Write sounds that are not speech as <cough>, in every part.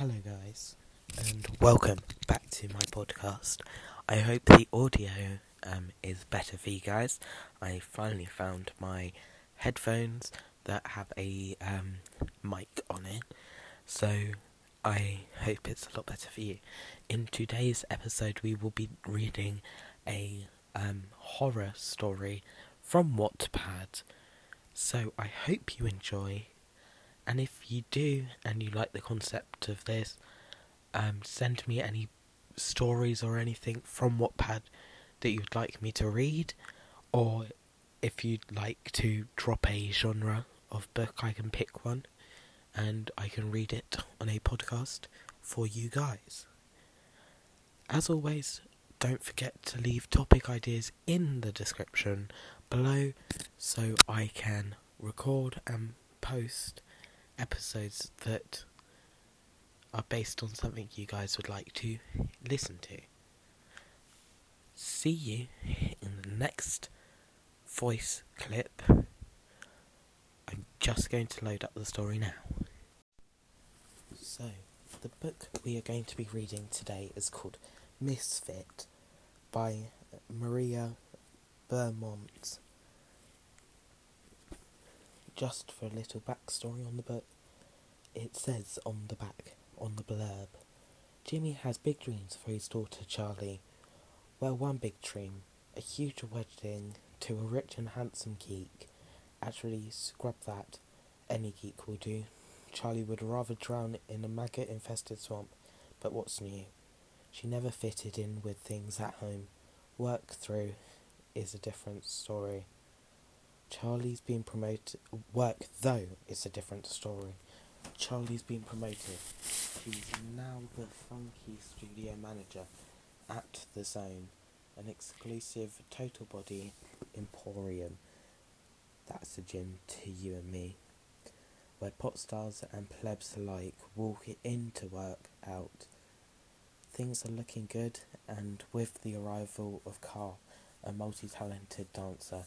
Hello, guys, and welcome back to my podcast. I hope the audio um, is better for you guys. I finally found my headphones that have a um, mic on it, so I hope it's a lot better for you. In today's episode, we will be reading a um, horror story from Wattpad. So I hope you enjoy and if you do and you like the concept of this, um, send me any stories or anything from Wattpad that you'd like me to read, or if you'd like to drop a genre of book, I can pick one and I can read it on a podcast for you guys. As always, don't forget to leave topic ideas in the description below so I can record and post episodes that are based on something you guys would like to listen to. See you in the next voice clip. I'm just going to load up the story now. So, the book we are going to be reading today is called Misfit by Maria Beaumont just for a little backstory on the book, it says on the back, on the blurb, Jimmy has big dreams for his daughter Charlie. Well, one big dream, a huge wedding to a rich and handsome geek. Actually, scrub that. Any geek will do. Charlie would rather drown in a maggot infested swamp, but what's new? She never fitted in with things at home. Work through is a different story. Charlie's been promoted. Work, though, is a different story. Charlie's been promoted. He's now the funky studio manager at The Zone, an exclusive total body emporium. That's a gym to you and me. Where pop stars and plebs alike walk in to work out. Things are looking good, and with the arrival of Carl, a multi talented dancer,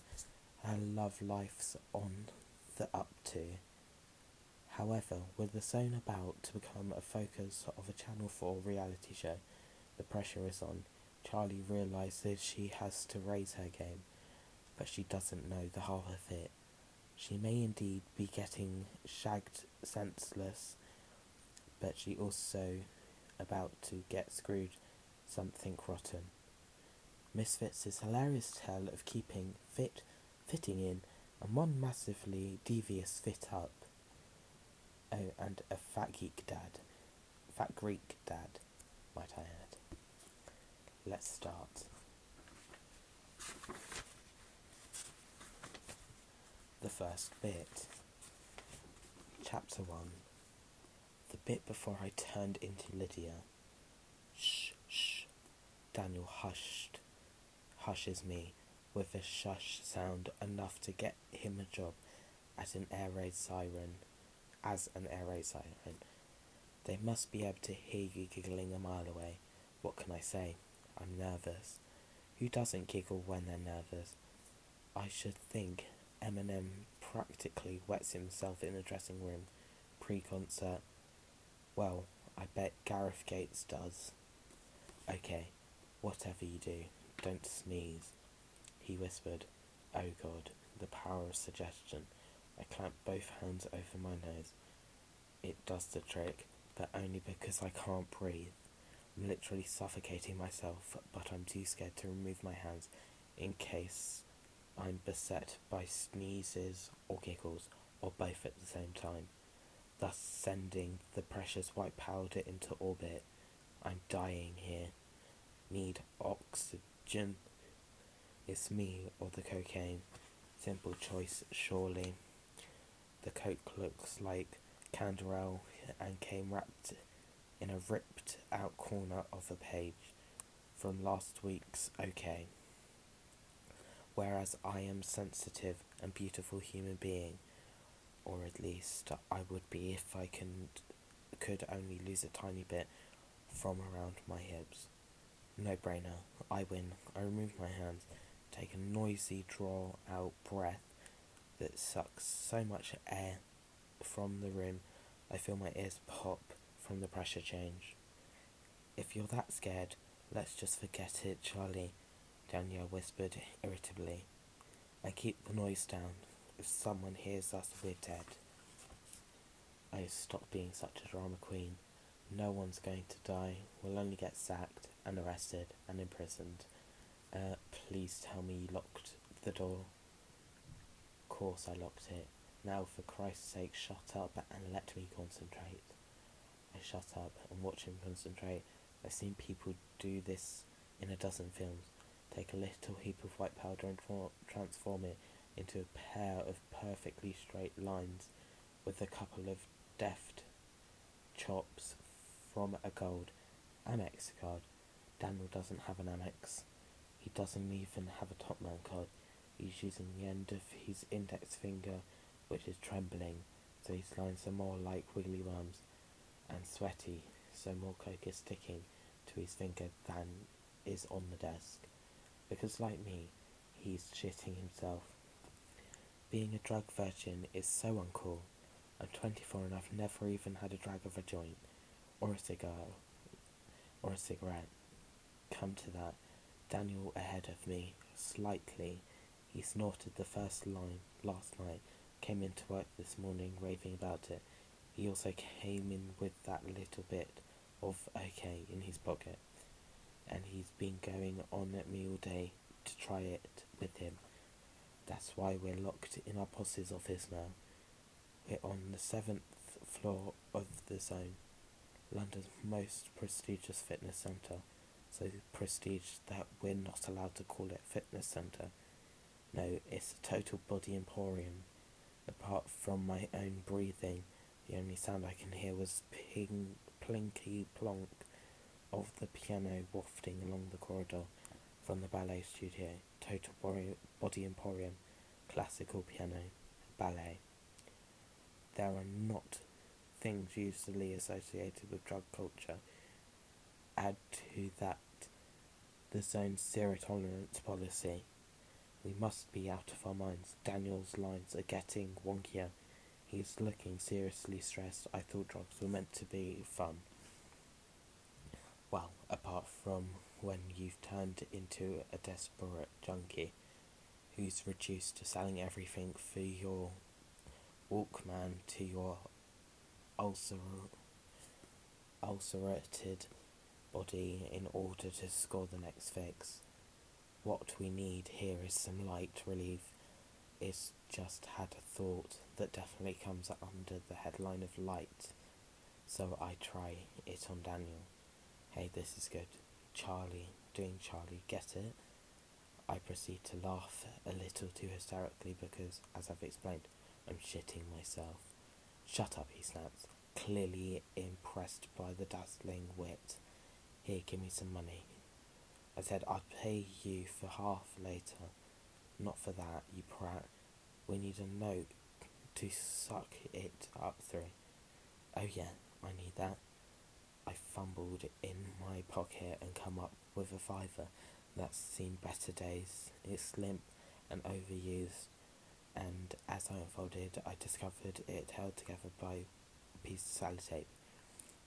her love life's on the up to. However, with the zone about to become a focus of a Channel 4 reality show, the pressure is on. Charlie realizes she has to raise her game, but she doesn't know the half of it. She may indeed be getting shagged senseless, but she also about to get screwed something rotten. Misfits is hilarious tale of keeping fit fitting in, and one massively devious fit up. Oh, and a fat geek dad. Fat Greek dad, might I add. Let's start. The first bit. Chapter 1. The bit before I turned into Lydia. Shh, shh. Daniel hushed, hushes me with a shush sound enough to get him a job at an air raid siren, as an air raid siren. They must be able to hear you giggling a mile away. What can I say? I'm nervous. Who doesn't giggle when they're nervous? I should think Eminem practically wets himself in the dressing room pre-concert. Well, I bet Gareth Gates does. Okay, whatever you do, don't sneeze. He whispered, Oh God, the power of suggestion. I clamped both hands over my nose. It does the trick, but only because I can't breathe. I'm literally suffocating myself, but I'm too scared to remove my hands in case I'm beset by sneezes or giggles, or both at the same time, thus sending the precious white powder into orbit. I'm dying here. Need oxygen. It's me or the cocaine. Simple choice, surely. The coke looks like Canderel and came wrapped in a ripped out corner of a page from last week's OK. Whereas I am sensitive and beautiful human being, or at least I would be if I can could only lose a tiny bit from around my hips. No brainer. I win. I remove my hands take a noisy draw out breath that sucks so much air from the room I feel my ears pop from the pressure change. If you're that scared, let's just forget it, Charlie, Danielle whispered irritably. And keep the noise down. If someone hears us, we're dead. I stop being such a drama queen. No one's going to die. We'll only get sacked and arrested and imprisoned. Uh, please tell me you locked the door. Of course I locked it. Now, for Christ's sake, shut up and let me concentrate. I shut up and watch him concentrate. I've seen people do this in a dozen films. Take a little heap of white powder and transform it into a pair of perfectly straight lines with a couple of deft chops from a gold Amex card. Daniel doesn't have an Amex. He doesn't even have a Topman card. He's using the end of his index finger which is trembling, so his lines are more like wiggly worms, and sweaty, so more coke is sticking to his finger than is on the desk. Because, like me, he's shitting himself. Being a drug virgin is so uncool. I'm 24 and I've never even had a drag of a joint, or a cigar, or a cigarette. Come to that, Daniel ahead of me, slightly, he snorted the first line last night came into work this morning raving about it. He also came in with that little bit of okay in his pocket, and he's been going on at me all day to try it with him. That's why we're locked in our boss's office now. We're on the seventh floor of the zone, London's most prestigious fitness centre. So prestige that we're not allowed to call it fitness centre. No, it's a total body emporium. Apart from my own breathing, the only sound I can hear was ping, plinky plonk of the piano wafting along the corridor from the ballet studio. Total body emporium, classical piano, ballet. There are not things usually associated with drug culture. Add to that the zone's zero tolerance policy we must be out of our minds. Daniel's lines are getting wonkier. He's looking seriously stressed. I thought drugs were meant to be fun. Well, apart from when you've turned into a desperate junkie who's reduced to selling everything for your Walkman to your ulcer ulcerated body in order to score the next fix what we need here is some light relief. It's just had a thought that definitely comes under the headline of light. So I try it on Daniel. Hey, this is good. Charlie, doing Charlie, get it? I proceed to laugh a little too hysterically because, as I've explained, I'm shitting myself. Shut up, he snaps, clearly impressed by the dazzling wit. Here, give me some money. I said I'd pay you for half later. Not for that, you prat. We need a note to suck it up through. Oh yeah, I need that. I fumbled in my pocket and come up with a fiver that's seen better days. It's limp and overused, and as I unfolded, I discovered it held together by a piece of sellotape.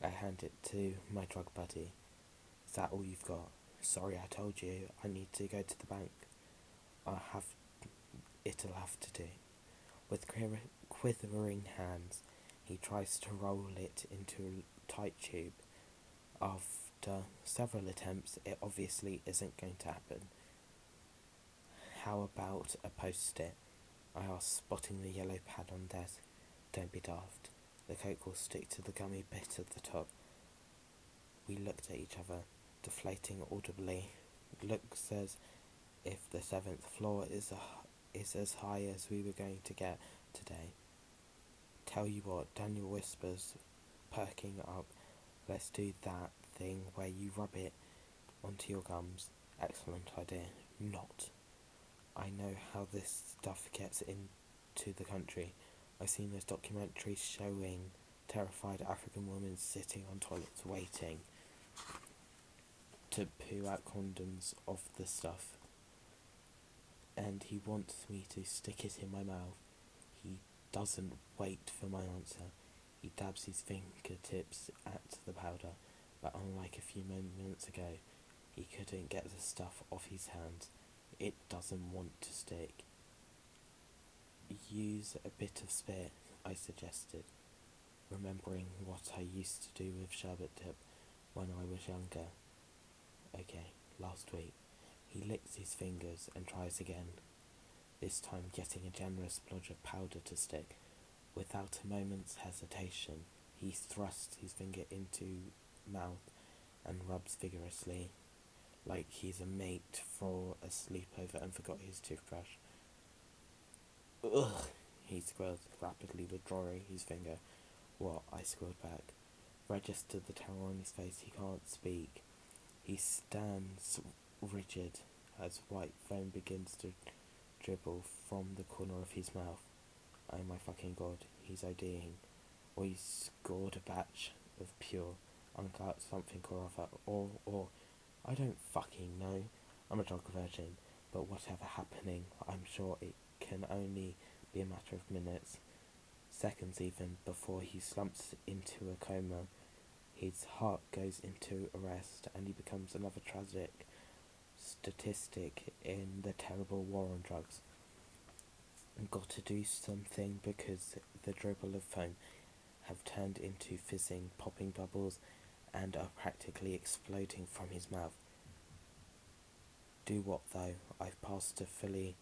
I handed it to my drug buddy. Is that all you've got? Sorry, I told you I need to go to the bank. I have. It'll have to do. With quivering hands, he tries to roll it into a tight tube. After several attempts, it obviously isn't going to happen. How about a post it? I asked, spotting the yellow pad on desk. Don't be daft. The coke will stick to the gummy bit at the top. We looked at each other deflating audibly. Looks as if the seventh floor is a, is as high as we were going to get today. Tell you what, Daniel whispers, perking up. Let's do that thing where you rub it onto your gums. Excellent idea. Not. I know how this stuff gets into the country. I've seen those documentaries showing terrified African women sitting on toilets waiting to poo out condoms of the stuff. And he wants me to stick it in my mouth. He doesn't wait for my answer. He dabs his fingertips at the powder, but unlike a few moments ago, he couldn't get the stuff off his hands. It doesn't want to stick. Use a bit of spit, I suggested, remembering what I used to do with sherbet dip when I was younger. Okay, last week. He licks his fingers and tries again, this time getting a generous splodge of powder to stick. Without a moment's hesitation, he thrusts his finger into mouth and rubs vigorously, like he's a mate for a sleepover and forgot his toothbrush. Ugh, he squealed, rapidly withdrawing his finger. What? I squealed back. Registered the terror on his face. He can't speak. He stands rigid as white foam begins to dribble from the corner of his mouth. Oh my fucking god, he's ODing. Or he's scored a batch of pure, uncut something or other, or, or, I don't fucking know. I'm a drug virgin, but whatever happening, I'm sure it can only be a matter of minutes, seconds even, before he slumps into a coma. His heart goes into arrest and he becomes another tragic statistic in the terrible war on drugs. Got to do something because the dribble of foam have turned into fizzing, popping bubbles and are practically exploding from his mouth. Do what though? I've passed a fully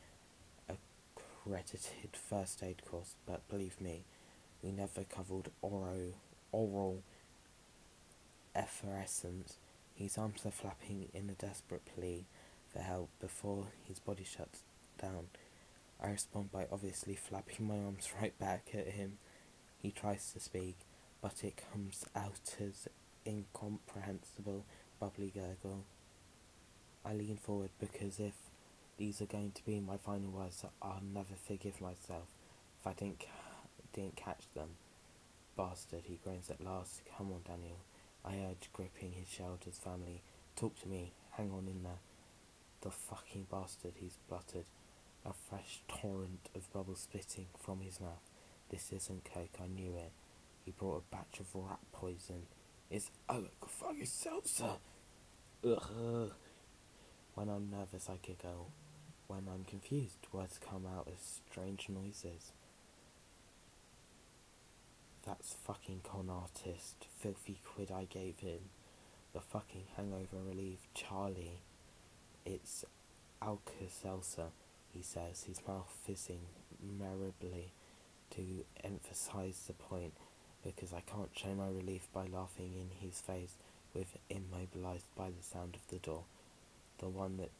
accredited first aid course, but believe me, we never covered oral, oral effervescence. His arms are flapping in a desperate plea for help before his body shuts down. I respond by obviously flapping my arms <laughs> right back at him. He tries to speak, but it comes out as incomprehensible, bubbly gurgle. I lean forward because if these are going to be my final words, I'll never forgive myself if I didn't, didn't catch them. Bastard, he groans at last. Come on, Daniel. I urge, gripping his shoulders family. Talk to me. Hang on in there. The fucking bastard, he spluttered, a fresh torrent of bubbles spitting from his mouth. This isn't coke, I knew it. He brought a batch of rat poison. It's Alka fucking seltzer. Ugh. When I'm nervous, I giggle. When I'm confused, words come out as strange noises. That's fucking con artist. Filthy quid I gave him. The fucking hangover relief, Charlie. It's Alka-Seltzer, he says, his mouth fizzing merrily to emphasize the point, because I can't show my relief by laughing in his face with immobilized by the sound of the door, the one that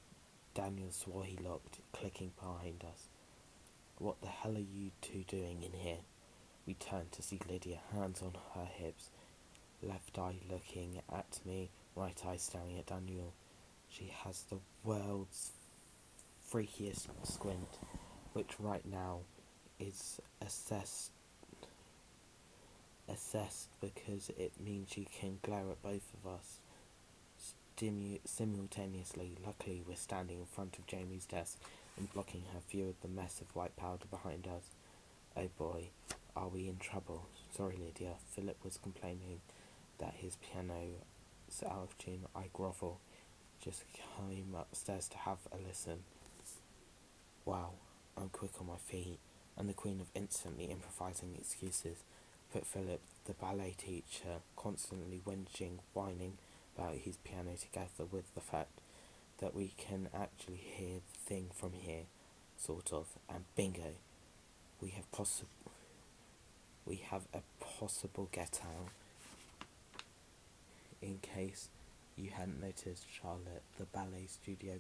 Daniel swore he locked, clicking behind us. What the hell are you two doing in here? We turn to see Lydia, hands on her hips, left eye looking at me, right eye staring at Daniel. She has the world's freakiest squint, which right now is assessed assessed because it means she can glare at both of us stimu- simultaneously. Luckily, we're standing in front of Jamie's desk and blocking her view of the mess of white powder behind us. Oh boy, are we in trouble? Sorry, Lydia. Philip was complaining that his piano's out of tune. I grovel just came upstairs to have a listen. Wow, I'm quick on my feet, and the queen of instantly improvising excuses put Philip, the ballet teacher, constantly whinging, whining about his piano together with the fact that we can actually hear the thing from here, sort of, and bingo, we have possible we have a possible get out in case you hadn't noticed, Charlotte, the ballet studio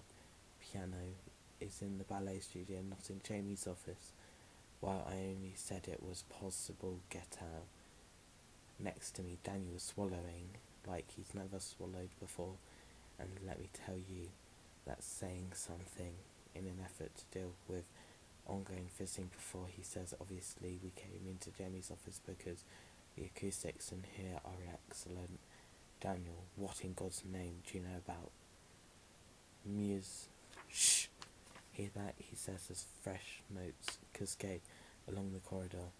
piano is in the ballet studio, not in Jamie's office. While I only said it was possible get out. Next to me, Daniel was swallowing like he's never swallowed before, and let me tell you, that's saying something in an effort to deal with ongoing fizzing before he says obviously we came into Jamie's office because the acoustics in here are excellent Daniel, what in God's name do you know about Muse? Shh! Hear that? He says as fresh notes cascade along the corridor.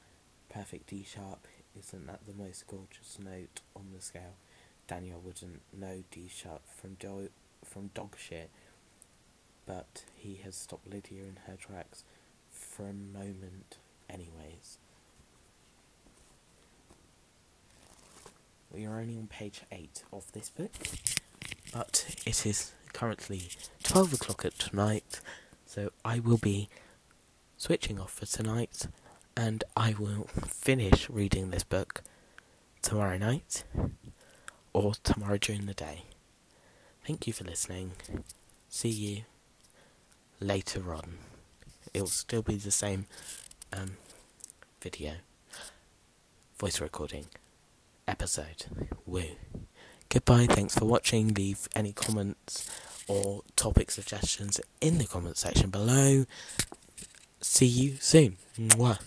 Perfect D sharp isn't that the most gorgeous note on the scale? Daniel wouldn't know D sharp from do- from dog shit, but he has stopped Lydia in her tracks for a moment, anyways. We are only on page 8 of this book, but it is currently 12 o'clock at night, so I will be switching off for tonight and I will finish reading this book tomorrow night or tomorrow during the day. Thank you for listening. See you later on. It'll still be the same um, video, voice recording episode. Woo. Goodbye, thanks for watching. Leave any comments or topic suggestions in the comment section below. See you soon. Mwah.